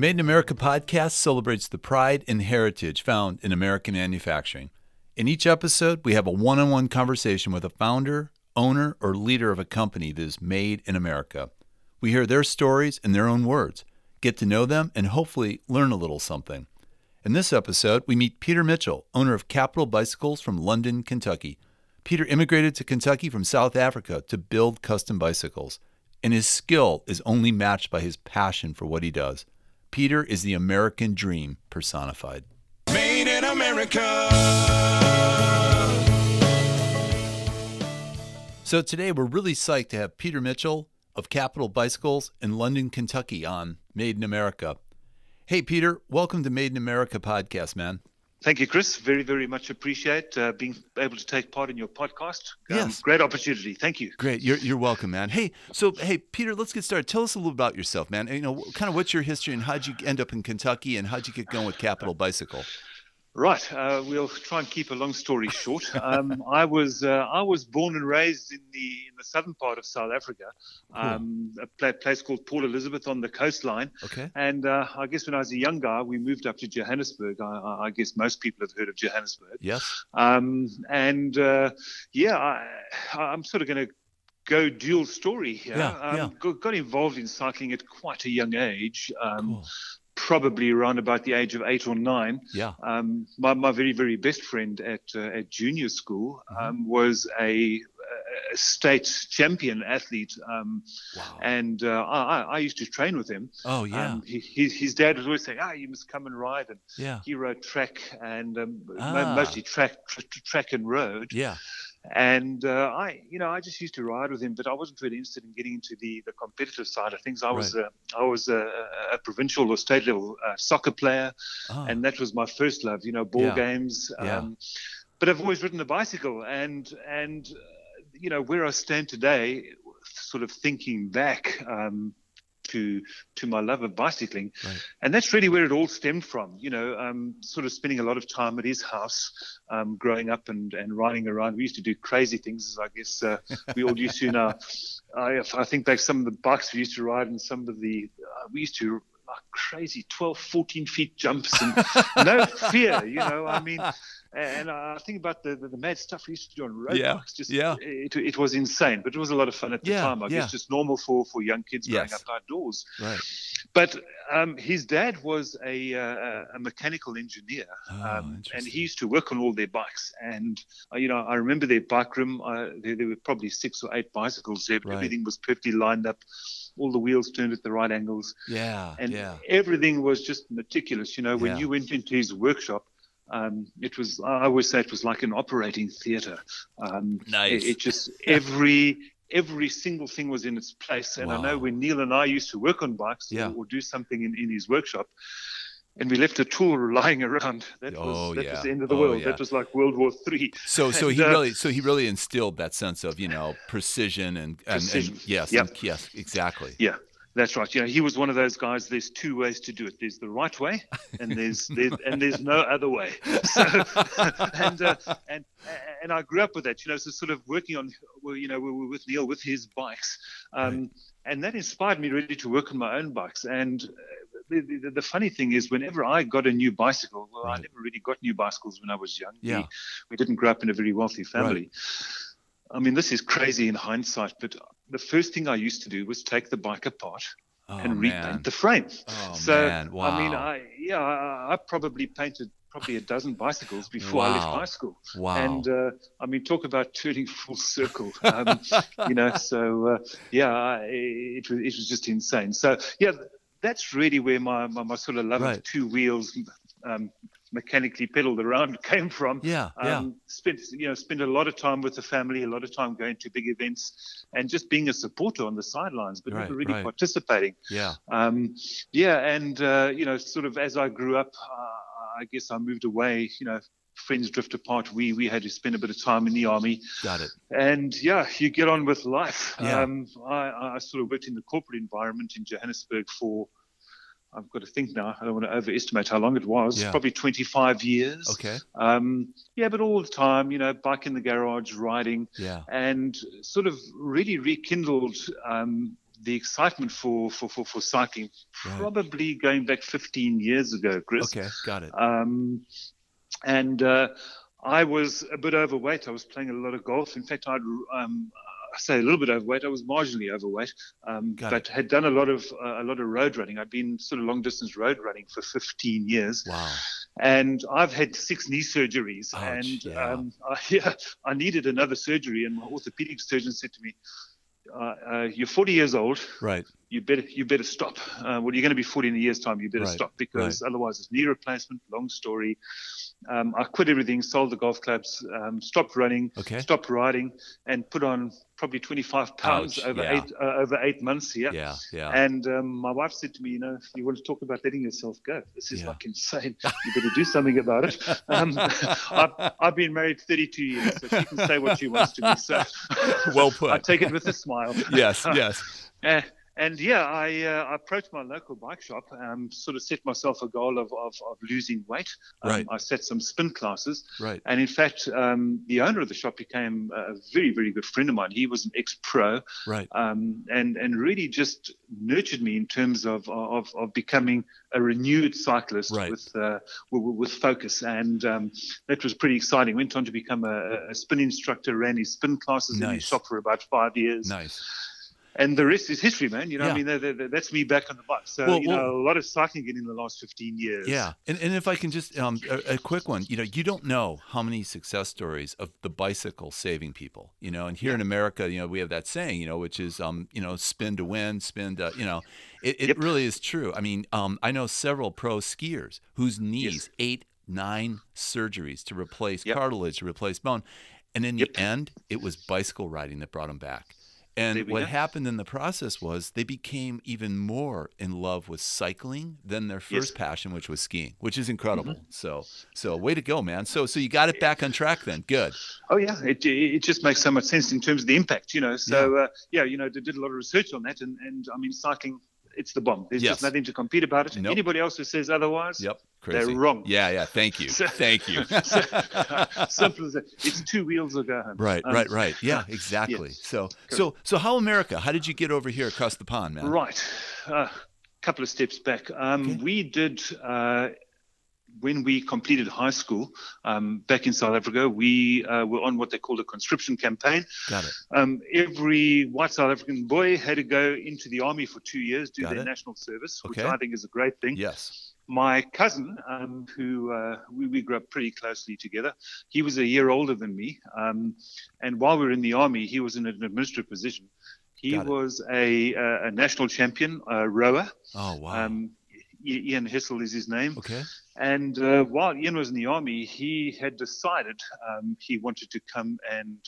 Made in America podcast celebrates the pride and heritage found in American manufacturing. In each episode, we have a one on one conversation with a founder, owner, or leader of a company that is made in America. We hear their stories in their own words, get to know them, and hopefully learn a little something. In this episode, we meet Peter Mitchell, owner of Capitol Bicycles from London, Kentucky. Peter immigrated to Kentucky from South Africa to build custom bicycles, and his skill is only matched by his passion for what he does. Peter is the American dream personified. Made in America. So today we're really psyched to have Peter Mitchell of Capitol Bicycles in London, Kentucky on Made in America. Hey, Peter, welcome to Made in America podcast, man. Thank you, Chris. Very, very much appreciate uh, being able to take part in your podcast. Um, Yes. Great opportunity. Thank you. Great, you're you're welcome, man. Hey, so hey, Peter, let's get started. Tell us a little about yourself, man. You know, kind of what's your history and how'd you end up in Kentucky and how'd you get going with Capitol Bicycle? Right. Uh, we'll try and keep a long story short. Um, I was uh, I was born and raised in the in the southern part of South Africa, um, a pla- place called Port Elizabeth on the coastline. Okay. And uh, I guess when I was a young guy, we moved up to Johannesburg. I, I I guess most people have heard of Johannesburg. Yes. Um, and uh, yeah, I, I'm sort of going to go dual story here. Yeah, um, yeah. Got, got involved in cycling at quite a young age, um, Cool. Probably around about the age of eight or nine. Yeah. Um, my, my very, very best friend at, uh, at junior school Mm-hmm. um, was a, a state champion athlete. Um, Wow. and uh, I, I- used to train with him. Oh yeah. Um, he, his, his dad was always saying, ah, you must come and ride. And yeah. he rode track and um, Ah. mostly track, tr- tr- track and road. Yeah. And uh, I, you know, I just used to ride with him, but I wasn't really interested in getting into the, the competitive side of things. I was uh, I was a, a provincial or state level uh, soccer player, Oh, and that was my first love. You know, ball Yeah. games. Yeah. Um, but I've always ridden a bicycle, and and uh, you know where I stand today, sort of thinking back. Um, to to my love of bicycling, Right. and that's really where it all stemmed from. You know, um, sort of spending a lot of time at his house, um, growing up and and riding around. We used to do crazy things, as I guess uh, we all used to now. I, I think back some of the bikes we used to ride, and some of the uh, we used to like crazy 12, 14 feet jumps, and no fear. You know, I mean. And I think about the, the, the mad stuff we used to do on road Yeah, bikes. Just, yeah. It, it was insane, but it was a lot of fun at the Yeah, time. I yeah. guess just normal for, for young kids growing Yes. up outdoors. right. But um, his dad was a, uh, a mechanical engineer, Oh, um, and he used to work on all their bikes. And uh, you know, I remember their bike room. Uh, there, there were probably six or eight bicycles there. But Right. Everything was perfectly lined up. All the wheels turned at the right angles, Yeah. and yeah. everything was just meticulous. You know, when Yeah. you went into his workshop. Um, it was. I always say it was like an operating theatre. Um, Nice. it, it just every every single thing was in its place. And I know when Neil and I used to work on bikes Yeah. or, or do something in, in his workshop, and we left a tool lying around, that Oh, was that yeah. was the end of the Oh, world. yeah. That was like World War Three. So so And, he uh, really so he really instilled that sense of you know precision and and, Precision. and yes Yep. and yes exactly. Yeah. That's right. You know, he was one of those guys. There's two ways to do it. There's the right way, and there's, there's and there's no other way. So, and uh, and and I grew up with that. You know, so sort of working on, you know, we were with Neil with his bikes, um, and that inspired me really to work on my own bikes. And uh, the, the, the funny thing is, whenever I got a new bicycle, well, I never really got new bicycles when I was young. Yeah. We, we didn't grow up in a very wealthy family. I mean, this is crazy in hindsight, but the first thing I used to do was take the bike apart Oh, and man. repaint the frame. Oh so man! Wow. I mean, I yeah, I, I probably painted probably a dozen bicycles before I left Wow. high school. wow. And uh, I mean, talk about turning full circle. Um, you know, so uh, yeah, I- it was it was just insane. So yeah, that's really where my my, my sort of love Right. of two wheels. Um, mechanically pedaled around came from yeah. Yeah. um, spent you know spent a lot of time with the family, a lot of time going to big events, and just being a supporter on the sidelines, but Right, never really right. participating. yeah. Um, yeah, and uh, you know, sort of as I grew up, uh, I guess I moved away. You know, friends drift apart. We we had to spend a bit of time in the army, Got it. and yeah, you get on with life. Yeah. Um, I, I sort of worked in the corporate environment in Johannesburg for. I've got to think now. I don't want to overestimate how long it was. Yeah. Probably 25 years. Okay. Um, yeah, but all the time, you know, bike in the garage, riding, Yeah. and sort of really rekindled um, the excitement for for for, for cycling Right. probably going back 15 years ago, Chris. Okay, got it. Um, and uh, I was a bit overweight. I was playing a lot of golf. In fact, I'd um, I say a little bit overweight. I was marginally overweight, um, but had done a lot of uh, a lot of road running. I'd been sort of long distance road running for 15 years, Wow. and I've had six knee surgeries. Ouch, and yeah. um, I, yeah, I needed another surgery, and my orthopedic surgeon said to me. Uh, uh, you're 40 years old. Right. You better you better stop. Uh, well, you're going to be 40 in a year's time. You better Right, stop because otherwise it's knee replacement. Long story. Um, I quit everything, sold the golf clubs, um, stopped running, Okay. stopped riding, and put on probably 25 pounds Ouch, over yeah. eight uh, over eight months here. Yeah. Yeah. And um, my wife said to me, you know, if you want to talk about letting yourself go, this is Yeah. like insane. You better do something about it. Um, I've, I've been married 32 years, so she can say what she wants to me. So Well put. I take it with a smile. yes. Yes. Uh, and yeah, I, uh, I approached my local bike shop, um, sort of set myself a goal of, of, of losing weight. Um, Right. I set some spin classes. Right. And in fact, um, the owner of the shop became a very, very good friend of mine. He was an ex pro Right. um, and, and really just nurtured me in terms of, of, of becoming a renewed cyclist Right. with, uh, with, with focus. And um, that was pretty exciting. Went on to become a, a spin instructor, ran his spin classes in his shop for about five years Nice. And the rest is history, man. You know, Yeah. I mean, that- that- that's me back on the bike. So, Well, you well- know, a lot of cycling in the last 15 years. Yeah, and, and if I can just um, a, a quick one, you know, you don't know how many success stories of the bicycle saving people, you know, and here in America, you know, we have that saying, you know, which is, um, you know, spin to win, spin to, you know, it, it Yep. really is true. I mean, um, I know several pro skiers whose knees eight, nine surgeries to replace Yep. cartilage, to replace bone, and in Yep. the end, it was bicycle riding that brought them back. And what happened in the process was they became even more in love with cycling than their Yes. first passion, which was skiing, which is incredible. So, so way to go, man. So, so you got it back on track then. Good. Oh, yeah. It, it just makes so much sense in terms of the impact, you know. So, yeah, uh, yeah you know, they did a lot of research on that. And, and I mean, cycling, it's the bomb. There's Yes. just nothing to compete about it. Nope. Anybody else who says otherwise, Yep. They're wrong. Yeah, yeah. Thank you. So- Thank you. so, simple as that. It's two wheels or go home. right, Um, right, right. Yeah, exactly. yes. So, so, so, how America? How did you get over here across the pond, man? Right. A uh, couple of steps back. Um, Okay. We did, uh, when we completed high school um, back in South Africa, we uh, were on what they called a conscription campaign. Got it. Um, every white South African boy had to go into the army for two years, do Got their it. national service, which I think is a great thing. Yes. My cousin, um, who uh, we, we grew up pretty closely together, he was a year older than me. Um, and while we were in the army, he was in an administrative position. He Got was a, a, a national champion, a rower. Oh wow. Um, Ian Hissel is his name. okay. And uh, while Ian was in the army, he had decided um, he wanted to come and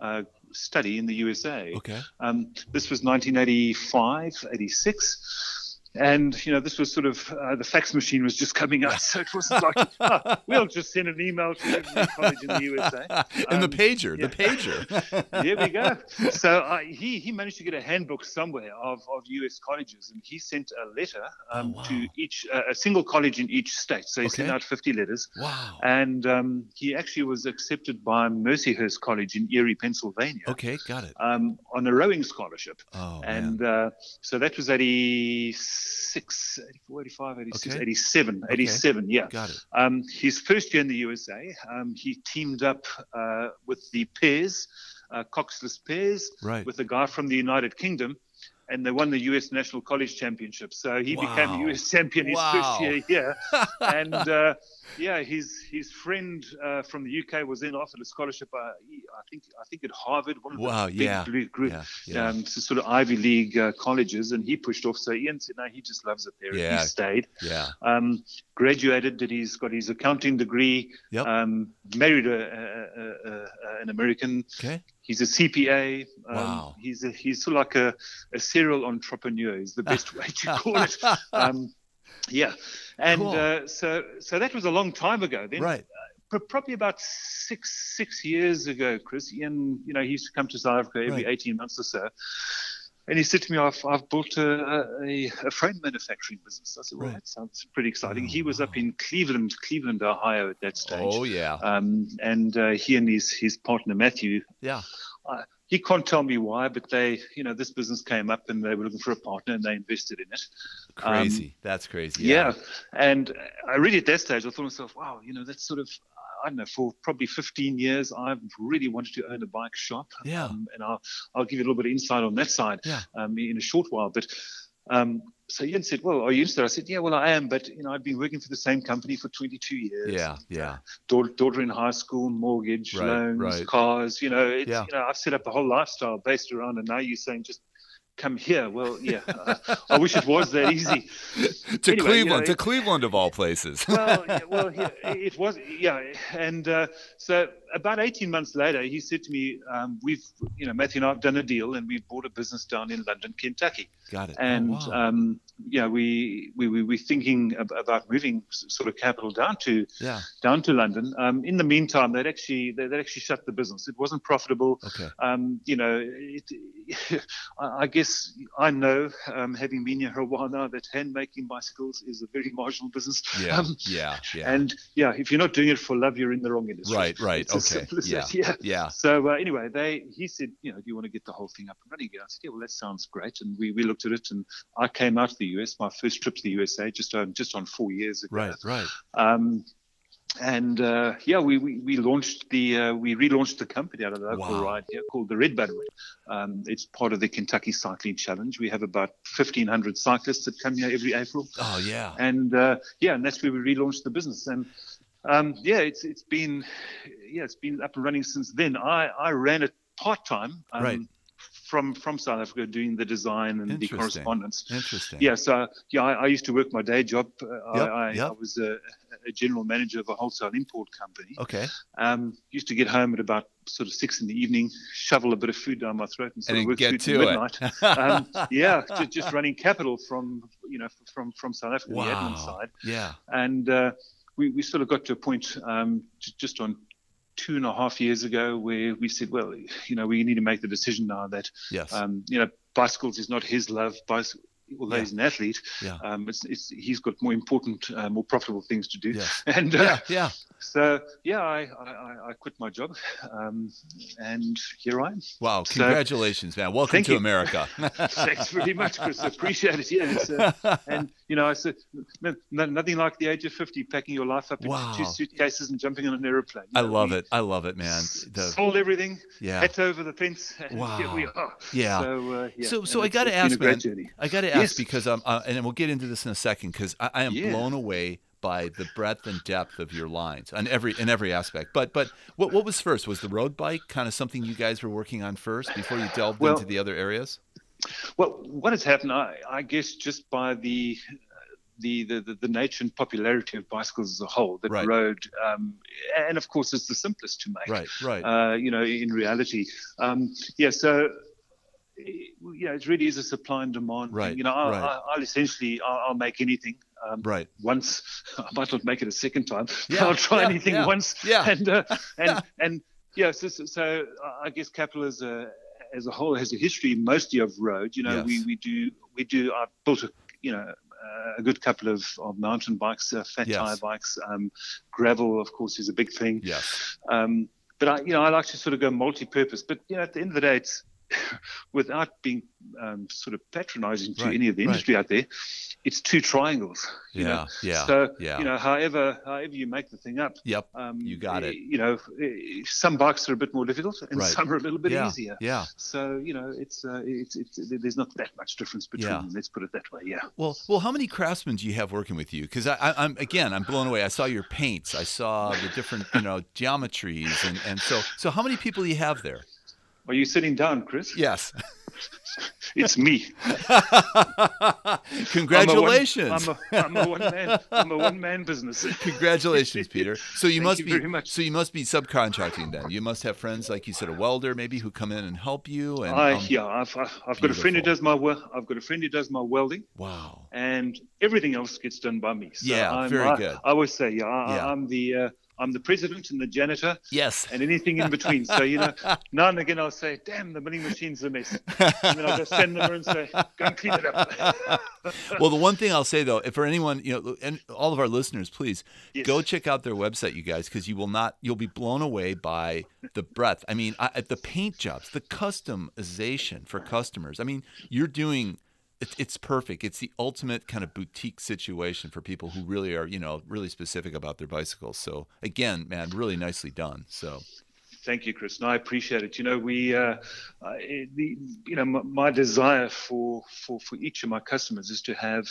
uh, study in the USA. Okay. Um, this was 1985, 86. And, you know, this was sort of uh, the fax machine was just coming out. So it wasn't like, oh, we'll just send an email to every college in the USA. and the Um, pager, yeah. the pager. There we go. So uh, he, he managed to get a handbook somewhere of, of US colleges, and he sent a letter um, Oh, wow. to each, uh, a single college in each state. So he sent out 50 letters. wow. And um, he actually was accepted by Mercyhurst College in Erie, Pennsylvania. Okay, got it. Um, on a rowing scholarship. Oh and uh, so that was 86, 84, 85, 86, Okay. 87, Okay. 87, yeah. Got it. Um, his first year in the USA, um, he teamed up uh, with the Pairs, uh, Coxless Pairs, Right. with a guy from the United Kingdom, and they won the US National College Championship. So he became Wow. US champion his Wow. first year here. and uh, yeah, his his friend uh, from the UK was then offered a scholarship. I think I think at Harvard, one of Wow, the big yeah, blue group, Yeah. Yeah. um, sort of Ivy League uh, colleges, and he pushed off. So Ian said, no, he just loves it there. Yeah. He stayed. yeah. Um, graduated, did he's got his accounting degree. Yep. Um, married a, a, a, an American. Okay. He's a CPA. Um, Wow. He's a, he's sort of like a, a serial entrepreneur. Is the best way to call it. Um, yeah, and Cool. uh, so so that was a long time ago. Then Right. Pro- probably about six six years ago, Chris. Ian, you know, he used to come to South Africa every Right. 18 months or so. And he said to me, I've, I've built a, a, a frame manufacturing business. I said, well, Right. that sounds pretty exciting. Oh, he was up in Cleveland, Cleveland, Ohio at that stage. Oh yeah. Um, and uh, he and his, his partner, Matthew, Yeah. he can't tell me why, but they, you know, this business came up and they were looking for a partner and they invested in it. Crazy. Um, that's crazy. Yeah. yeah. And I really at that stage I thought to myself, wow, you know, that's sort of I don't know, for probably 15 years, I've really wanted to own a bike shop. Yeah. Um, and I'll, I'll give you a little bit of insight on that side yeah. um, in a short while. But um, so Ian said, "Well, are you interested?" I said, "Yeah, well, I am, but you know, I've been working for the same company for 22 years. Yeah, yeah. Daughter, daughter in high school, mortgage, right, loans, right. cars. You know, it's, yeah. you know, I've set up a whole lifestyle based around, and now you're saying just come here. Well, yeah, uh, I wish it was that easy. to anyway, Cleveland, you know, to Cleveland of all places. well, yeah, well, yeah, it was, yeah, and uh, so about 18 months later, he said to me, um, "We've, you know, Matthew and I've done a deal, and we've bought a business down in London, Kentucky. Got it. And oh, wow. um, yeah, we we we we're thinking about moving sort of Capitol down to yeah. down to London. Um, in the meantime, they'd actually they'd actually shut the business. It wasn't profitable. Okay. Um, you know, it, I guess I know, um, having been here a while now, that hand making bicycles is a very marginal business. Yeah. Um, yeah. Yeah. And yeah, if you're not doing it for love, you're in the wrong industry. Right. Right. It's okay. Yeah. yeah. Yeah. So uh, anyway, they he said, you know, do you want to get the whole thing up and running again? I said, yeah, well, that sounds great. And we, we looked at it, and I came out to the US, my first trip to the USA, just on just on four years ago. Right. Right. Um, and uh, yeah, we, we, we launched the uh, we relaunched the company out of the local Wow. ride here called the Red Bud. Um, it's part of the Kentucky Cycling Challenge. We have about 1,500 cyclists that come here every April, Oh yeah. and uh, yeah, and that's where we relaunched the business. And um, yeah, it's it's been yeah it's been up and running since then. I I ran it part time. Um, Right. From from South Africa, doing the design and the correspondence. Interesting. Yeah, so yeah, I, I used to work my day job. Uh, Yep, I, I, yep. I was a, a general manager of a wholesale import company. Okay. Um, used to get home at about sort of six in the evening, shovel a bit of food down my throat, and sort And of work through to midnight. um, yeah, just, just running Capitol from you know from from South Africa, the admin side, Yeah. and uh, we we sort of got to a point um, just on two and a half years ago where we said, well, you know, we need to make the decision now that Yes. um, you know, bicycles is not his love. Bicycle, although Yeah. he's an athlete, Yeah. um, it's, it's, he's got more important, uh, more profitable things to do. Yes. And uh, Yeah. Yeah. so, yeah, I, I, I- I quit my job, um, and here I am. Wow. So- Congratulations, man. Welcome Thank to you. America. Thanks very much, Chris. I appreciate it. Yeah, it's, uh, and you know, I said no, no- nothing like the age of fifty, packing your life up into Wow. two suitcases and jumping on an aeroplane. You I know, love we it. I love it, man. The, Sold everything, yeah. hat over the fence, and here we Wow. are. Yeah. So, uh, yeah. So- so I gotta ask, been a great man, journey. I got to Yes. because um, uh, and we'll get into this in a second because I, I am Yeah. blown away by the breadth and depth of your lines on every in every aspect. But but what what was first? Was the road bike kind of something you guys were working on first before you delved Well, into the other areas? Well, what has happened, I, I guess, just by the, the the the the nature and popularity of bicycles as a whole, that Right. road, um, and of course, it's the simplest to make. Right, right. Uh, you know, in reality, um, yeah. So. Eh, Yeah, it really is a supply and demand. thing. Right, You know, I, right. I, I'll essentially, I'll, I'll make anything. Um, right. Once, I might not make it a second time. Yeah, I'll try yeah, anything yeah, once. yeah. And uh, and and yeah. So, so, so I guess Capitol as a as a whole has a history mostly of road. You know, Yes. we, we do we do. I've built a you know uh, a good couple of, of mountain bikes, uh, fat Yes. tire bikes. Um, gravel, of course, is a big thing. Yes. Um, but I, you know, I like to sort of go multi-purpose. But you know, at the end of the day, it's without being um, sort of patronizing to Right, any of the right. industry out there, it's two triangles. You Yeah. know? Yeah. So yeah. you know, however, however you make the thing up, Yep. um, You got it. You know, eh, some bikes are a bit more difficult, and Right. some are a little bit yeah. easier. Yeah. So you know, it's, uh, it's it's there's not that much difference between Yeah. them. Let's put it that way. Yeah. Well, well, how many craftsmen do you have working with you? Because I'm again, I'm blown away. I saw your paints. I saw the different, you know, geometries, and and so so how many people do you have there? Are you sitting down, Chris? Yes. It's me. Congratulations. I'm a, I'm a one man. I'm a one man business. Congratulations, Peter. So you must you be very much. so you must be subcontracting then. You must have friends like you said, a welder maybe who come in and help you. And I um, yeah, I've I've I've got a friend who does my work. I've got a friend who does my welding, wow. and everything else gets done by me. So Yeah, I'm, very I, good. I always say, yeah, I, Yeah. I'm the uh, I'm the president and the janitor Yes. and anything in between. So, you know, now and again I'll say, damn, the milling machine's a mess. And then I'll just stand there and say, go and clean it up. well, the one thing I'll say though, if for anyone, you know, and all of our listeners, please Yes. go check out their website, you guys, because you will not, you'll be blown away by the breadth. I mean, I, the paint jobs, the customization for customers. I mean, you're doing. It's, it's perfect. It's the ultimate kind of boutique situation for people who really are, you know, really specific about their bicycles. So again, man, really nicely done. So Thank you, Chris. No, I appreciate it. You know, we, uh, uh, the, you know, my desire for, for, for each of my customers is to have,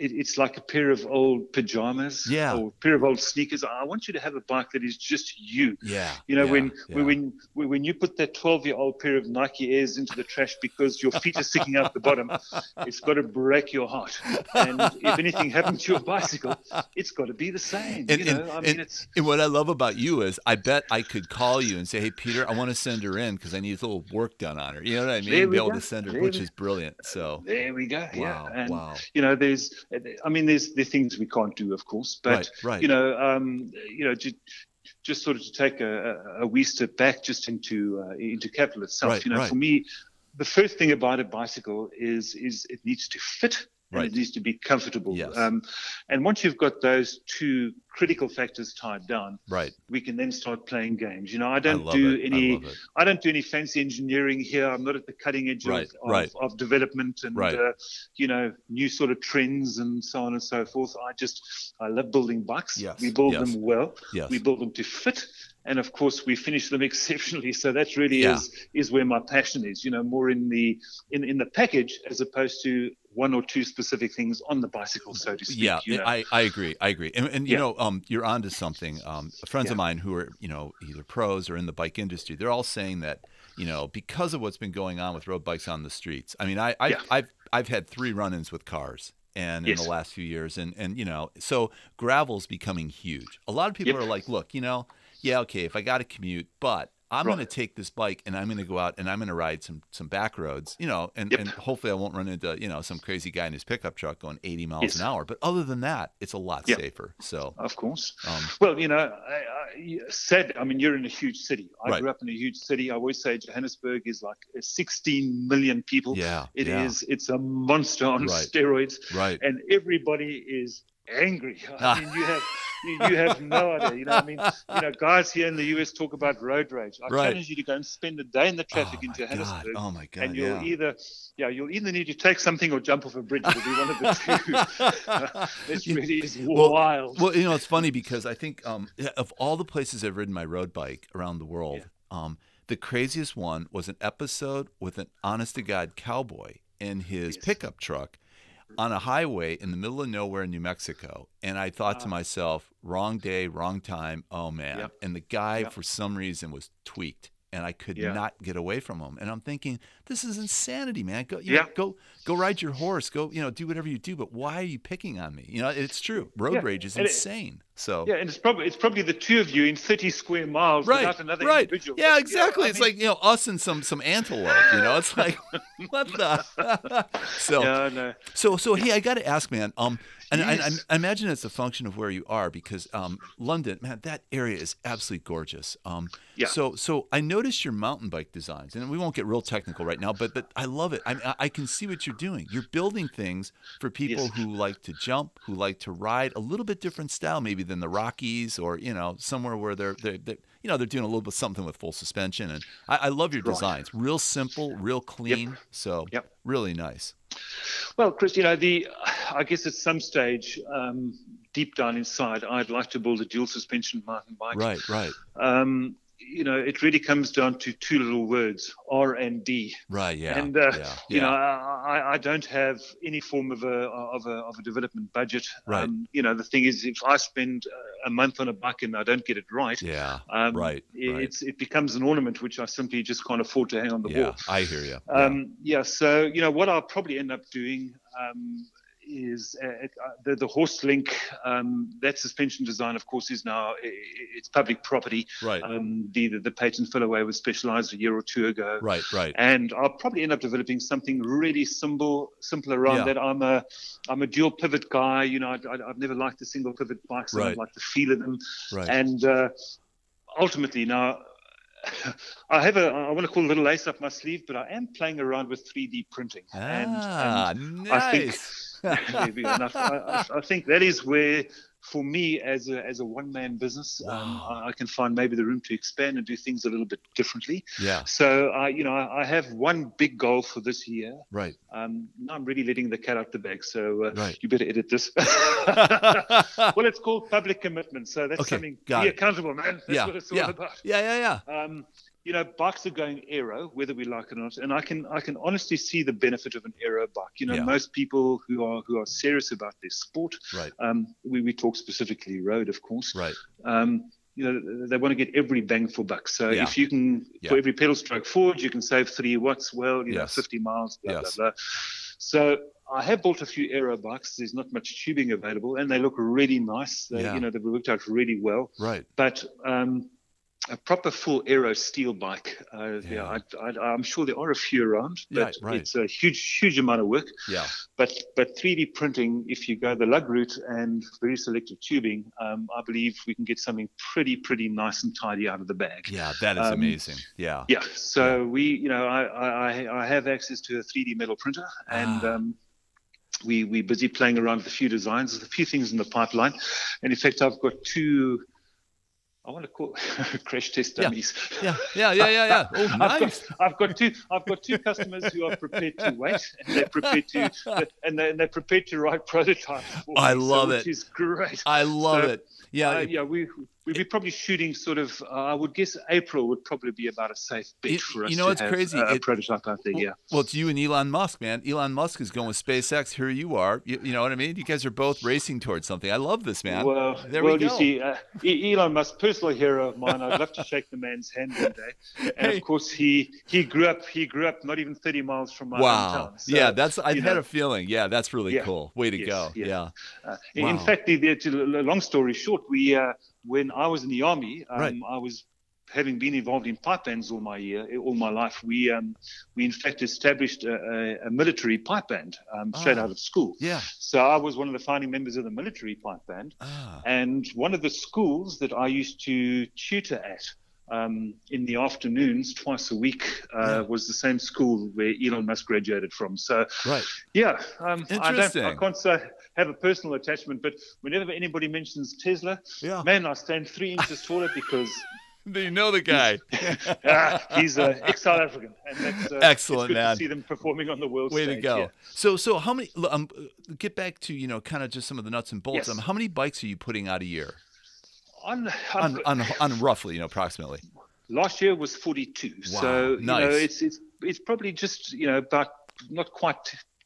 it, it's like a pair of old pajamas Yeah. or a pair of old sneakers. I want you to have a bike that is just you. yeah, You know, yeah, when, yeah. when when when you put that 12 year old pair of Nike Airs into the trash because your feet are sticking out the bottom, it's got to break your heart. And if anything happened to your bicycle, it's got to be the same. And, you know, and, I mean, and- it's and what I love about you is I bet I could call you and say, "Hey, Peter, I want to send her in because I need a little work done on her." You know what I mean? Be able go. to send her, There which is brilliant. So there we go. Yeah. wow, And, wow, you know, there's, I mean, there's there things we can't do, of course, but right, right. you know, um, you know, ju- just sort of to take a, a, a wee step back just into uh, into Capitol itself. Right, you know, for me, the first thing about a bicycle is is it needs to fit and Right. it needs to be comfortable. Yes. Um, and once you've got those two critical factors tied down, right. we can then start playing games. You know, I I don't love do it. any. I. I don't do any fancy engineering here. I'm not at the cutting edge Right, of, of, right. of development and uh, you know new sort of trends and so on and so forth. I just I love building bikes. Yes, We build yes. them well. Yes. We build them to fit, and of course we finish them exceptionally. So that really Yeah. is is where my passion is. You know, more in the in in the package as opposed to one or two specific things on the bicycle, so to speak. Yeah, you know? I, I agree. I agree. And, and you Yeah. know, um, you're onto something. Um, friends Yeah. of mine who are, you know, either pros or in the bike industry, they're all saying that, you know, because of what's been going on with road bikes on the streets. I mean, I, I Yeah. I've I've had three run-ins with cars. And in the last few years, and and you know, so gravel's becoming huge. A lot of people Yep. are like, look, you know, yeah, okay, if I got to commute, but I'm Right. going to take this bike and I'm going to go out and I'm going to ride some some back roads, you know, and, Yep. and hopefully I won't run into you know some crazy guy in his pickup truck going 80 miles Yes. an hour. But other than that, it's a lot Yeah. safer. So Of course. um, Well, you know, I, I said, I mean, you're in a huge city. I Right. grew up in a huge city. I always say Johannesburg is like 16 million people. yeah, It is. yeah, It's a monster on Right. steroids, right. and everybody is angry. I mean, you have you, you have no idea. You know, I mean, you know, guys here in the US talk about road rage. I Right. challenge you to go and spend a day in the traffic oh in my god! Johannesburg. Oh my god! and you'll yeah. either, yeah, you'll either need to take something or jump off a bridge. It'll be one of the two. it really is Well- wild. Well, you know, it's funny because I think um, of all the places I've ridden my road bike around the world, um, the craziest one was an episode with an honest to God cowboy in his Yes. pickup truck on a highway in the middle of nowhere in New Mexico. And I thought to Ah. myself, wrong day, wrong time. Oh, man. Yep. And the guy, Yep. for some reason, was tweaked. And I could Yeah. not get away from him. And I'm thinking, this is insanity, man. Go, you Yeah. know, go, go ride your horse. Go, you know, do whatever you do. But why are you picking on me? You know, it's true. Road Yeah. rage is And it- insane. So Yeah, and it's probably it's probably the two of you in 30 square miles right, without another right. individual. Yeah, exactly. I it's mean, like you know us and some some antelope. You know, it's like what the. so yeah, no. so so hey, I got to ask, man. Um, and I, I, I imagine it's a function of where you are because um, London, man, that area is absolutely gorgeous. Um, Yeah. So so I noticed your mountain bike designs, and we won't get real technical right now, but but I love it. I I, can see what you're doing. You're building things for people Yes. who like to jump, who like to ride a little bit different style, maybe than the Rockies, or you know somewhere where they're they're, they're you know they're doing a little bit something with full suspension. And I, I love your Right. designs, real simple, real clean. So Yep. really nice. Well, Chris, you know, the I guess at some stage, um, deep down inside, I'd like to build a dual suspension mountain bike. Right, right, Um, you know, it really comes down to two little words: R and D. right. Yeah, and uh, yeah, you yeah. know, I, I- don't have any form of a of a of a development budget. Right. Um, you know, the thing is, if I spend uh, a month on a bike and I don't get it right, yeah, um, right, it, right. it's it becomes an ornament which I simply just can't afford to hang on the yeah. wall. I hear you. Um, yeah. So you know what I'll probably end up doing um, is uh, uh, the, the Horst link. Um, that suspension design, of course, is now it's public property. Right. Um, the, the the patent fell away was Specialized a year or two ago. Right. Right. And I'll probably end up developing something really simple, simple around Yeah. that. I'm a I'm a dual pivot guy. You know, I, I, I've never liked the single pivot bikes. I Right. don't like the feel of them. Right. And uh, ultimately, now I have a I want to call a little ace up my sleeve, but I am playing around with 3D printing. ah, and I think nice. there we go. And I, I, I think that is where, for me, as a as a one man business, um, Wow. I, I can find maybe the room to expand and do things a little bit differently. yeah. So I, you know, I, I have one big goal for this year. Right. Um, I'm really letting the cat out the bag, so uh, Right. you better edit this. well, it's called public commitment, so that's Okay, something. got be it. accountable, man. That's yeah. what it's yeah. all about. Yeah. Yeah. Yeah. Um, you know, bikes are going aero, whether we like it or not, and I can I can honestly see the benefit of an aero bike. You know, Yeah. most people who are who are serious about their sport, Right. um, we we talk specifically road, of course. Right. Um, you know, they want to get every bang for buck. So Yeah. if you can, Yeah. for every pedal stroke forward, you can save three watts. Well, you know, 50 miles, blah Yes. blah blah. So I have bought a few aero bikes. There's not much tubing available, and they look really nice. They, Yeah. You know, they've worked out really well Right. but um, a proper full aero steel bike. Uh, yeah, Yeah. I, I, I'm sure there are a few around, Yeah, but right. it's a huge, huge amount of work. Yeah. But but 3D printing, if you go the lug route and very selective tubing, um, I believe we can get something pretty, pretty nice and tidy out of the bag. Yeah. That is Um, amazing. Yeah. Yeah, so we, you know, I, I, I- have access to a 3D metal printer, and Ah. um, we we busy playing around with a few designs. A few things in the pipeline, and in fact, I've got two. I want to call crash test dummies. Yeah. Yeah. Yeah. Yeah. Yeah. Oh, I've nice. got, I've got two. I've got two customers who are prepared to wait, and they're prepared to, and they're, and they're prepared to write prototypes. For I me, so- love which it. is great. I love So, it. Yeah. Uh, yeah, we we'd be probably shooting sort of. Uh, I would guess April would probably be about a safe bet You- for us. you know have crazy? A, It- prototype out there. Well, Yeah. well, it's you and Elon Musk, man. Elon Musk is going with SpaceX. Here you are. You, you know what I mean? You guys are both racing towards something. I love this, man. Well, there well, we you see, uh, Elon Musk, personal hero of mine. I'd love to shake the man's hand one day. And Hey. of course, he he grew up. He grew up not even 30 miles from my wow. hometown. So, yeah, that's. I had know, a feeling. Yeah, that's really Yeah. cool. Way to Yes, go. yes. Yeah. Uh, in- In fact, the, the, long story short, we uh, when I was in the army, um, Right. I was having been involved in pipe bands all my year, all my life. We um, we in fact established a, a, a military pipe band um, straight Ah. out of school. Yeah. So I was one of the founding members of the military pipe band, Ah. and one of the schools that I used to tutor at. Um, in the afternoons, twice a week, uh, Yeah. was the same school where Elon Musk graduated from. So, Right. yeah, um, I don't, I can't say have a personal attachment, but whenever anybody mentions Tesla, Yeah. man, I stand three inches taller because Do you know the guy? ah, he's uh, ex-South African, and that's uh, Excellent, it's good man. To see them performing on the world Way to go. yeah. So, so how many? Um, get back to you know, kind of just some of the nuts and bolts. Yes. Um, how many bikes are you putting out a year? On, On, on, on roughly, you know, approximately. last year was 42, Wow, so you know it's it's it's probably just you know about not quite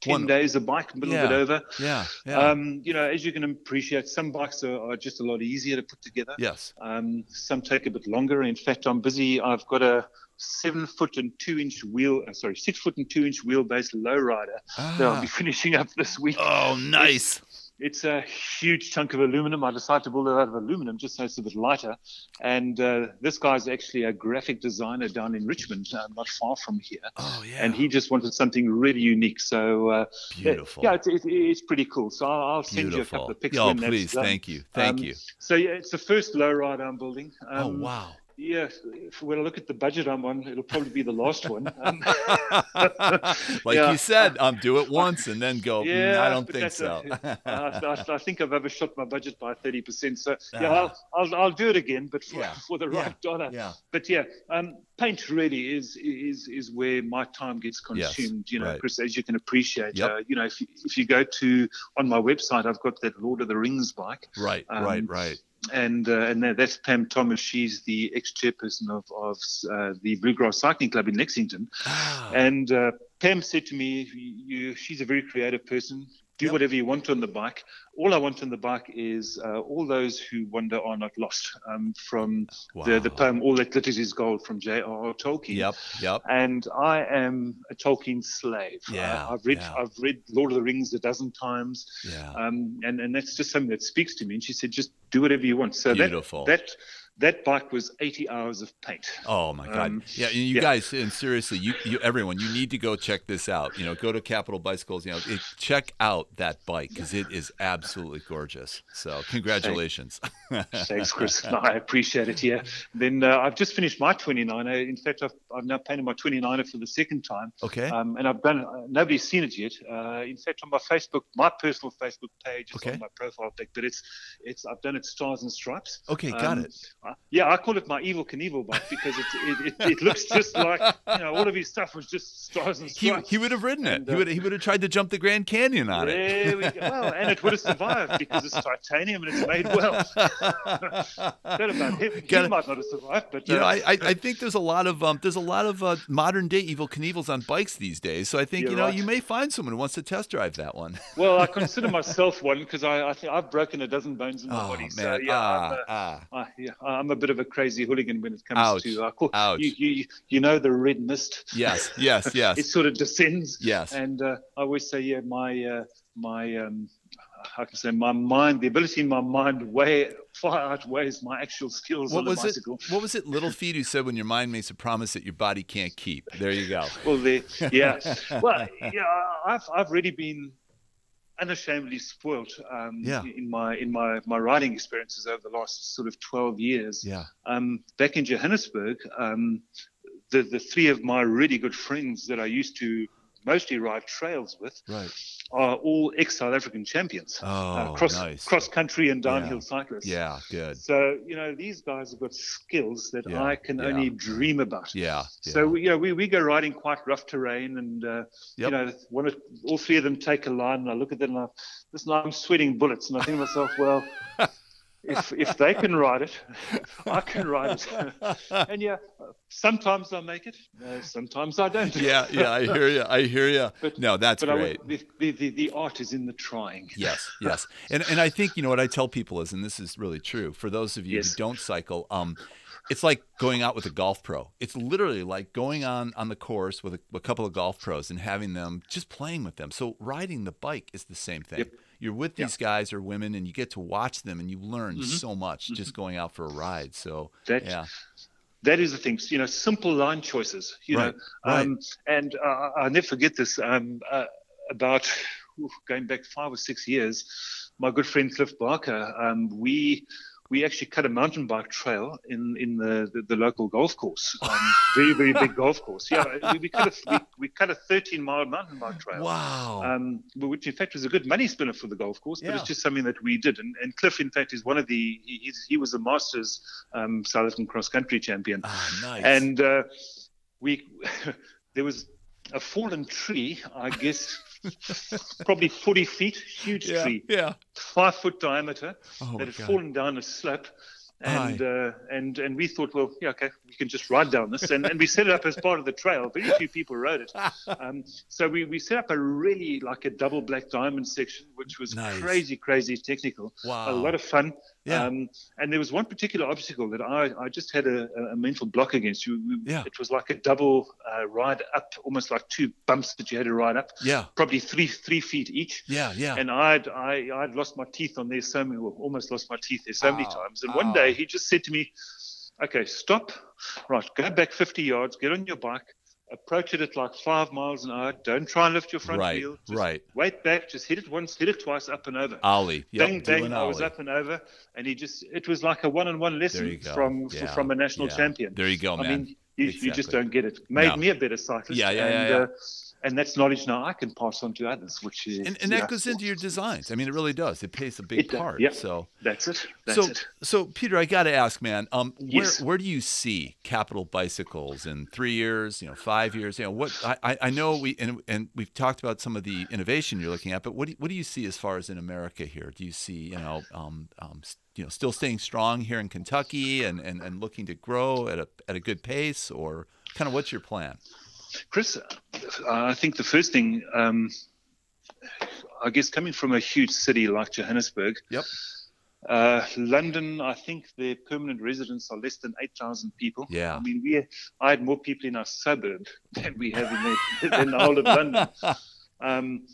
10 One- days a bike, a little Yeah. bit over. Yeah. Yeah. Um, you know, as you can appreciate, some bikes are, are just a lot easier to put together. yes. Um, some take a bit longer. In fact, I'm busy. I've got a seven foot and two inch wheel, uh, sorry, six foot and two inch wheelbase lowrider that I'll Ah. be finishing up this week. Oh, nice. It's a huge chunk of aluminum. I decided to build it out of aluminum just so it's a bit lighter. And uh, this guy's actually a graphic designer down in Richmond, uh, not far from here. Oh, yeah. And he just wanted something really unique. So, uh, Beautiful. yeah, it's, it's, it's pretty cool. So I'll, I'll send you a couple of pictures. Oh, please. Thank you. Thank Um, you. So yeah, it's the first lowrider I'm building. Oh, Um, wow. Yeah, if, when I look at the budget I'm on, it'll probably be the last one. Um, like yeah. you said, um, do it once and then go. "Mm, I don't think so. a- I, I, I think I've overshot my budget by 30%. So yeah, Ah. I'll, I'll, I'll do it again, but for, Yeah. for the Yeah. right dollar. yeah. But yeah, um, paint really is is is where my time gets Yes, consumed. You know, right. Chris, as you can appreciate. Yep. Uh, you know, if you, if you go to on my website, I've got that Lord of the Rings bike, Right. Um, right. Right. And uh, and that's Pam Thomas. She's the ex-chairperson of of uh, the Bluegrass Cycling Club in Lexington. Ah, And uh, Pam said to me, "You, she's a very creative person. Do Yep. whatever you want on the bike. All I want on the bike is uh, all those who wander are not lost. Um, from the, the poem All That Glitters Is Gold from J.R.R. Tolkien. Yep. Yep. And I am a Tolkien slave. Yeah, Uh, I've read yeah. I've read Lord of the Rings a dozen times. Yeah. Um, and, and that's just something that speaks to me. And she said, just do whatever you want. So Beautiful. that that that bike was 80 hours of paint. Oh my God! Um, yeah, you yeah. guys, and seriously, you, you, everyone, you need to go check this out. You know, go to Capitol Bicycles. You know, it, check out that bike because it is absolutely gorgeous. So, congratulations. Thanks, Chris. No, I appreciate it. Yeah. Then uh, I've just finished my 29er. In fact, I've, I've now painted my 29er for the second time. okay. Um, and I've done. Uh, nobody's seen it yet. Uh, in fact, on my Facebook, my personal Facebook page, it's Okay. on my profile pic. But it's, it's. I've done it stars and stripes. okay, got um, it. Uh, yeah, I call it my Evel Knievel bike because it, it, it, it looks just like you know all of his stuff was just stars and stripes. he he would have ridden it. and, he uh, would he would have tried to jump the Grand Canyon on it. there we go. Well, and it would have survived because it's titanium and it's made well. That about him. He Gotta- might not have survived, but You know, uh, I, I, I think there's a lot of um, there's a lot of uh, modern day Evel Knievels on bikes these days. So I think You're you know right. you may find someone who wants to test drive that one. well, I consider myself one because I, I think I've broken a dozen bones in my Oh body. man, So yeah, ah, a, ah. uh, yeah, I'm a bit of a crazy hooligan when it comes Ouch, to. I call, ouch. You, you, you know the red mist. Yes, yes, yes, it sort of descends. yes. And uh, I always say, yeah, my uh, my um, how can I say my mind, the ability in my mind way far outweighs my actual skills What on was it? bicycle. What was it? Little Feat who said, "When your mind makes a promise that your body can't keep." There you go. Well, the, yeah, well, yeah, I've I've really been unashamedly spoilt um, Yeah. in my in my my riding experiences over the last sort of 12 years. Yeah. Um, back in Johannesburg, um, the the three of my really good friends that I used to mostly ride trails with Right. are all ex-South African champions, Oh, uh, cross nice. cross country and downhill Yeah. cyclists. Yeah. Good. So you know these guys have got skills that Yeah, I can yeah. only dream about. Yeah. yeah. So we, you know, we, we go riding quite rough terrain, and uh, Yep. you know, one of, all three of them take a line, and I look at them, and I, listen, I'm sweating bullets, and I think to myself, well, if if they can ride it, I can ride it. and yeah, sometimes I make it, uh, sometimes I don't. yeah. Yeah. I hear you. I hear you. But- no, that's But great. would, the, the, the, the art is in the trying. Yes, yes, and and I think you know what I tell people is, and this is really true for those of you Yes. who don't cycle. Um, it's like going out with a golf pro. It's literally like going on on the course with a, a couple of golf pros and having them just playing with them. So riding the bike is the same thing. Yep. You're with Yeah. these guys or women, and you get to watch them, and you learn Mhm. so much just going out for a ride. So That yeah, that is the thing. You know, simple line choices. You Right, know, right. um, and uh, I'll never forget this. Um, uh, about going back five or six years, my good friend Cliff Barker, um, we we actually cut a mountain bike trail in in the the, the local golf course, um, very very big golf course. Yeah, we, we cut a we, we cut a 13 mile mountain bike trail. wow, Um, which in fact was a good money spinner for the golf course, but Yeah. it's just something that we did. And, and Cliff, in fact, is one of the he, he was a Masters um, South African cross country champion, Ah, nice. and uh, we there was a fallen tree, I guess, probably 40 feet, huge yeah, tree, yeah. five foot diameter, Oh that had God. fallen down a slope. And uh, and and we thought, well, yeah, okay, we can just ride down this, and, and we set it up as part of the trail. Very few people rode it, um, so we, we set up a really like a double black diamond section, which was Nice. crazy, crazy technical, wow. a lot of fun. Yeah. Um, and there was one particular obstacle that I, I just had a, a mental block against. You, Yeah. It was like a double uh, ride up, almost like two bumps that you had to ride up, yeah, probably three three feet each. yeah, yeah. And I'd I, I'd lost my teeth on there so many, well, almost lost my teeth there so many times. And Ow. one day he just said to me, "Okay, stop. Right, go back 50 yards. Get on your bike. Approach it at like five miles an hour. Don't try and lift your front right, wheel. Just right. Wait back. Just hit it once. Hit it twice. Up and over. Ollie. Yep, bang bang! an I was up and over, and he just it was like a one-on-one lesson from Yeah, from a national yeah. champion. There you go, man. I mean, you, you just don't get it. Made No. me a better cyclist. Yeah, yeah, and, yeah, yeah. Uh, and that's knowledge now I can pass on to others, which is and, and yeah, that goes into your designs. I mean, it really does. It plays a big does, part. yeah. So, That's it. That's so, it. so Peter, I got to ask, man, um, where Yes. where do you see Capitol Bicycles in three years? You know, five years? You know, what I, I- know we and and we've talked about some of the innovation you're looking at, but what do you, what do you see as far as in America here? Do you see you know um, um, you know still staying strong here in Kentucky and, and, and looking to grow at a at a good pace, or kind of what's your plan? Chris, I think the first thing um, I guess coming from a huge city like Johannesburg. Yep. Uh, London, I think their permanent residents are less than 8,000 people. Yeah. I mean, we I had more people in our suburb than we have in the, in the whole of London. Um,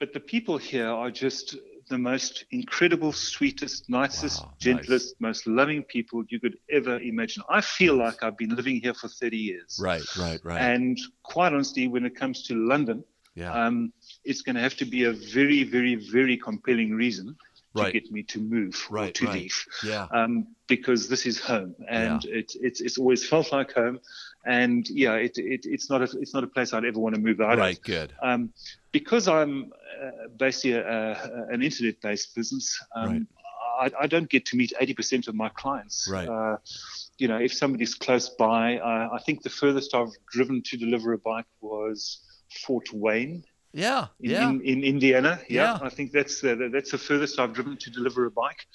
but the people here are just the most incredible, sweetest, nicest, Wow, gentlest, most loving people you could ever imagine. I feel like I've been living here for 30 years. Right, right, right. And quite honestly, when it comes to London, yeah. um, it's going to have to be a very, very, very compelling reason to Right. get me to move or Right, to right. leave. yeah. Um, because this is home, and it's it's it's always felt like home, and yeah, it, it it's not a it's not a place I'd ever want to move out Right, of. Right, good. Um, because I'm uh, basically a, a, an internet-based business. Um, I, I don't get to meet 80% of my clients. Right. Uh, you know, if somebody's close by, uh, I think the furthest I've driven to deliver a bike was Fort Wayne Yeah, in, yeah. in, in Indiana. Yeah. I think that's uh, that's the furthest I've driven to deliver a bike.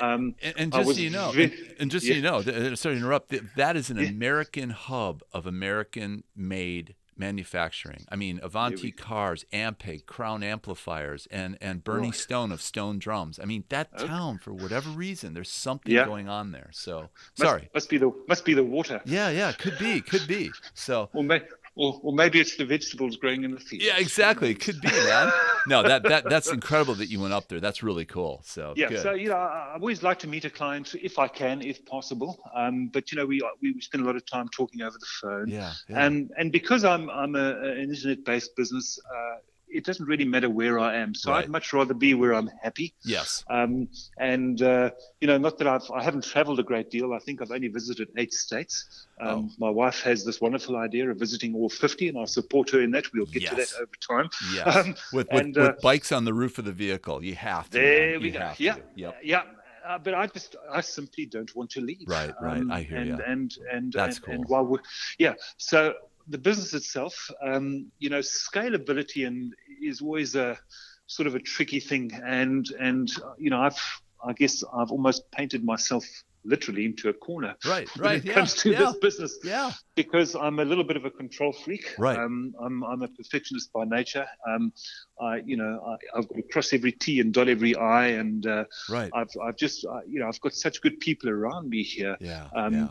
Um, And, and just so you know, and, and just so you know, uh, sorry to interrupt. th- That is an Yeah. American hub of American-made manufacturing. I mean, Avanti cars, Ampeg, Crown amplifiers, and and Bernie Right. Stone of Stone Drums. I mean, that Okay. town, for whatever reason, there's something Yeah. going on there. So must, sorry. must be the must be the water, Yeah, yeah, could be, could be. So or, may, or, or maybe it's the vegetables growing in the field. yeah, exactly. It could be, man. No, that that that's incredible that you went up there. That's really cool. So Yeah, good. so you know, I always like to meet a client if I can, if possible. Um, but you know, we we spend a lot of time talking over the phone. yeah, yeah. And and because I'm I'm a, an internet-based business, uh, it doesn't really matter where I am. So Right. I'd much rather be where I'm happy. yes. Um, and uh, you know, not that I've I haven't travelled a great deal. I think I've only visited eight states. Um, Oh. My wife has this wonderful idea of visiting all 50, and I support her in that. We'll get to that over time. Yes. Um, with with, and, uh, with bikes on the roof of the vehicle, you have to. There man. we You go. Yeah, to. Yep. yeah. Uh, but I just, I simply don't want to leave. Um, Right, right. I hear and, ya. And and That's and, cool. And while we're, yeah. So the business itself, um, you know, scalability and is always a sort of a tricky thing. And and you know, I've, I guess I've almost painted myself literally into a corner Right, when right. it Yeah, comes to yeah, this business yeah. because I'm a little bit of a control freak. Right. Um, I'm, I'm a perfectionist by nature. Um, I, you know, I, I've got to cross every T and dot every I, and uh, Right. I've, I've just, uh, you know, I've got such good people around me here. Yeah. Um, yeah.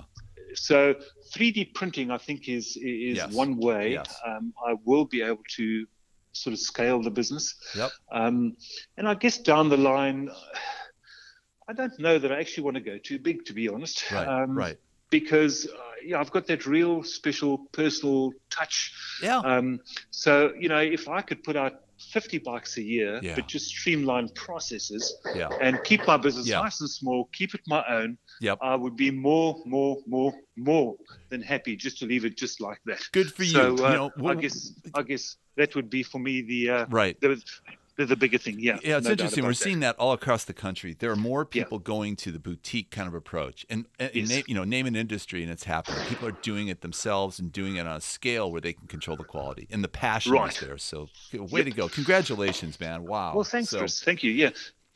So 3D printing, I think, is is Yes. one way Yes. um, I will be able to sort of scale the business. Yep. Um, and I guess down the line, I don't know that I actually want to go too big, to be honest. Right. Um, right. because uh, yeah, I've got that real special personal touch. Yeah. Um, so you know, if I could put out 50 bikes a year, Yeah. but just streamline processes yeah. and keep my business Yeah. nice and small, keep it my own, Yep. I would be more, more, more, more than happy just to leave it just like that. Good for you. So you uh, know, I guess I guess that would be for me the uh, right. the, the the bigger thing. Yeah. Yeah, it's no interesting. We're that. seeing that all across the country. There are more Yeah. people going to the boutique kind of approach, and, and Yes. name, you know, name an industry, and it's happening. People are doing it themselves and doing it on a scale where they can control the quality, and the passion Right. is there. So, way to go! Congratulations, man! Wow. Well, thanks, so, Chris. Thank you. Yeah.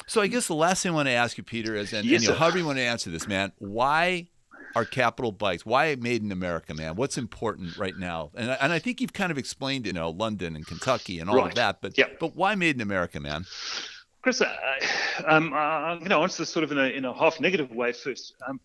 So, I guess the last thing I want to ask you, Peter, is, and, Yes, and you know, however you want to answer this, man, why are Capitol bikes? Why made in America, man? What's important right now? And I, and I think you've kind of explained, you know, London and Kentucky and all of that, but Yep. but why made in America, man? Chris, um, I- I'm going to answer this sort of in a, in a half negative way first. Um,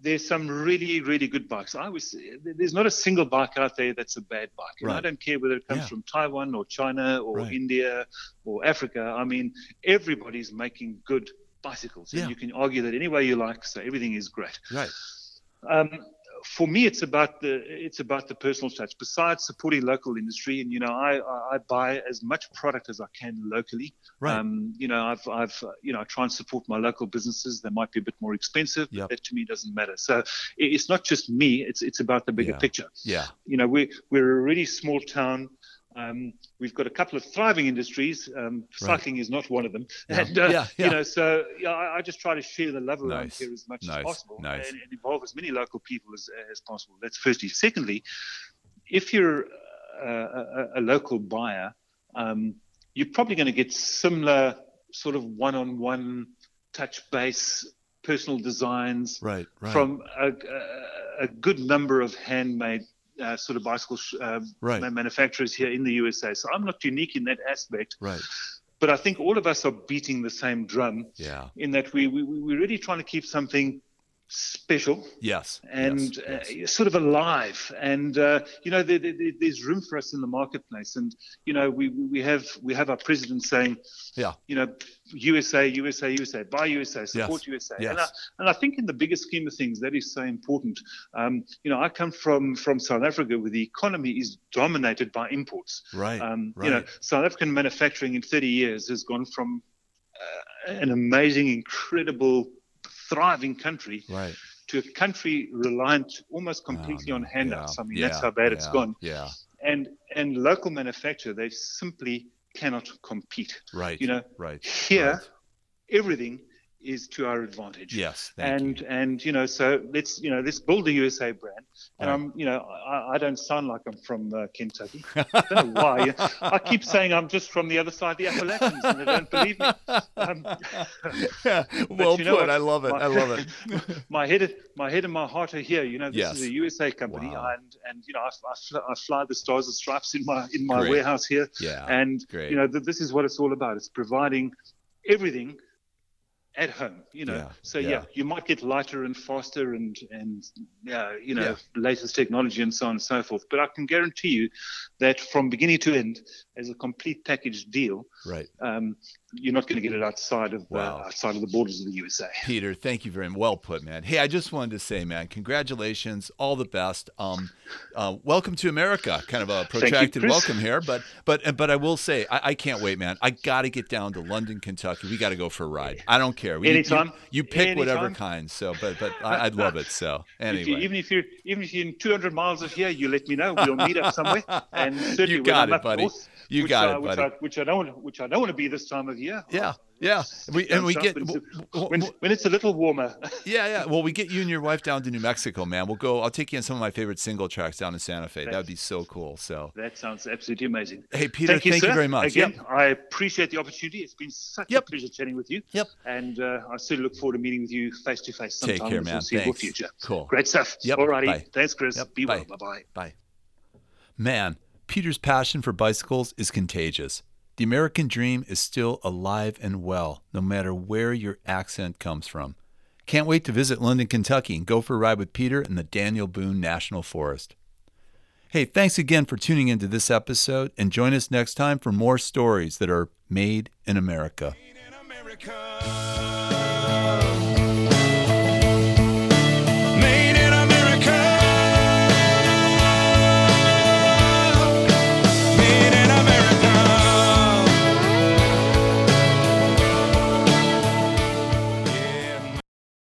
there's some really, really good bikes. I was there's not a single bike out there that's a bad bike, and I don't care whether it comes Yeah. from Taiwan or China or Right. India or Africa. I mean, everybody's making good bicycles, and Yeah. you can argue that any way you like. So everything is great. Right. Um, for me, it's about the it's about the personal touch. Besides supporting local industry, and you know, I I buy as much product as I can locally. Right. Um, you know, I've I've you know I try and support my local businesses. They might be a bit more expensive, Yep. but that to me doesn't matter. So it's not just me. It's it's about the bigger Yeah. picture. yeah. You know, we we're a really small town. Um, we've got a couple of thriving industries. Um, cycling is not one of them. Yeah. And uh, Yeah, yeah. you know, so yeah, I, I just try to share the love around Nice. here as much Nice. as possible Nice. and, and involve as many local people as, as possible. That's firstly. Secondly, if you're a, a, a local buyer, um, you're probably going to get similar sort of one-on-one touch base personal designs Right. Right. from a, a, a good number of handmade uh, sort of bicycle sh- uh, Right. ma- manufacturers here in the USA. So I'm not unique in that aspect. right. but I think all of us are beating the same drum Yeah. in that we, we we're really trying to keep something special Yes. and yes, yes. Uh, sort of alive. And uh, you know, there, there, there's room for us in the marketplace. And you know, we we have we have our president saying, Yeah. you know, USA, USA, USA, buy USA, support Yes, USA. yes. And, I, and I think in the bigger scheme of things, that is so important. Um, you know, I come from from South Africa, where the economy is dominated by imports. right. Um, right. You know, South African manufacturing in 30 years has gone from uh, an amazing, incredible, thriving country right. to a country reliant almost completely Oh, on handouts. Yeah, I mean, yeah, that's how bad it's gone. Yeah. And and local manufacture, they simply cannot compete. Right. You know, Right. Here, Right. everything is to our advantage. Yes. And you. and you know, so let's you know let's build a USA brand. And Right. I'm you know I, I don't sound like I'm from uh, Kentucky. I don't know why. I keep saying I'm just from the other side of the Appalachians, and they don't believe me. Um, well you know put. what? I love it. My- I love it. my head, my head and my heart are here. You know, this Yes. is a USA company, Wow. and and you know, I, I, fl- I fly the stars and stripes in my in my Great. warehouse here, Yeah. and great. you know, th- this is what it's all about. It's providing everything at home. You know, Yeah, so yeah. yeah. you might get lighter and faster and and uh, you know, Yeah. latest technology and so on and so forth. But I can guarantee you that from beginning to end, as a complete package deal, right. um, you're not going to get it outside of Wow. uh, outside of the borders of the USA. Peter, thank you very much. Well put, man. Hey, I just wanted to say, man, congratulations, all the best. Um, uh, welcome to America. Kind of a protracted Chris. welcome here, but but but I will say, I, I can't wait, man. I got to get down to London, Kentucky. We got to go for a ride. I don't care. We, you- Anytime. You, you pick whatever kind. So, but but I, I'd love it. So If you, anyway, even if you're even if you're in 200 miles of here, you let me know. We'll meet up somewhere. And certainly You got it, buddy. north, You got I, it, which buddy. I, which I don't which I don't want to be this time of year. Yeah, yeah. Yeah, we and we get when, it's, when, it's a little warmer. yeah, yeah. Well, we get you and your wife down to New Mexico, man. We'll go. I'll take you on some of my favorite single tracks down in Santa Fe. That would be so cool. So, that sounds absolutely amazing. hey, Peter, thank you, sir. very much. Again, Yep. I appreciate the opportunity. It's been such Yep. a pleasure chatting with you. Yep. And uh, I certainly look forward to meeting with you face to face sometime Take care, in the man. foreseeable Thanks. future. Cool. Great stuff. Yep. Alrighty. Bye. Thanks, Chris. Yep. Be Bye. well. Bye bye. Bye. Man, Peter's passion for bicycles is contagious. The American dream is still alive and well, no matter where your accent comes from. Can't wait to visit London, Kentucky and go for a ride with Peter in the Daniel Boone National Forest. Hey, thanks again for tuning into this episode and join us next time for more stories that are made in America. Made in America.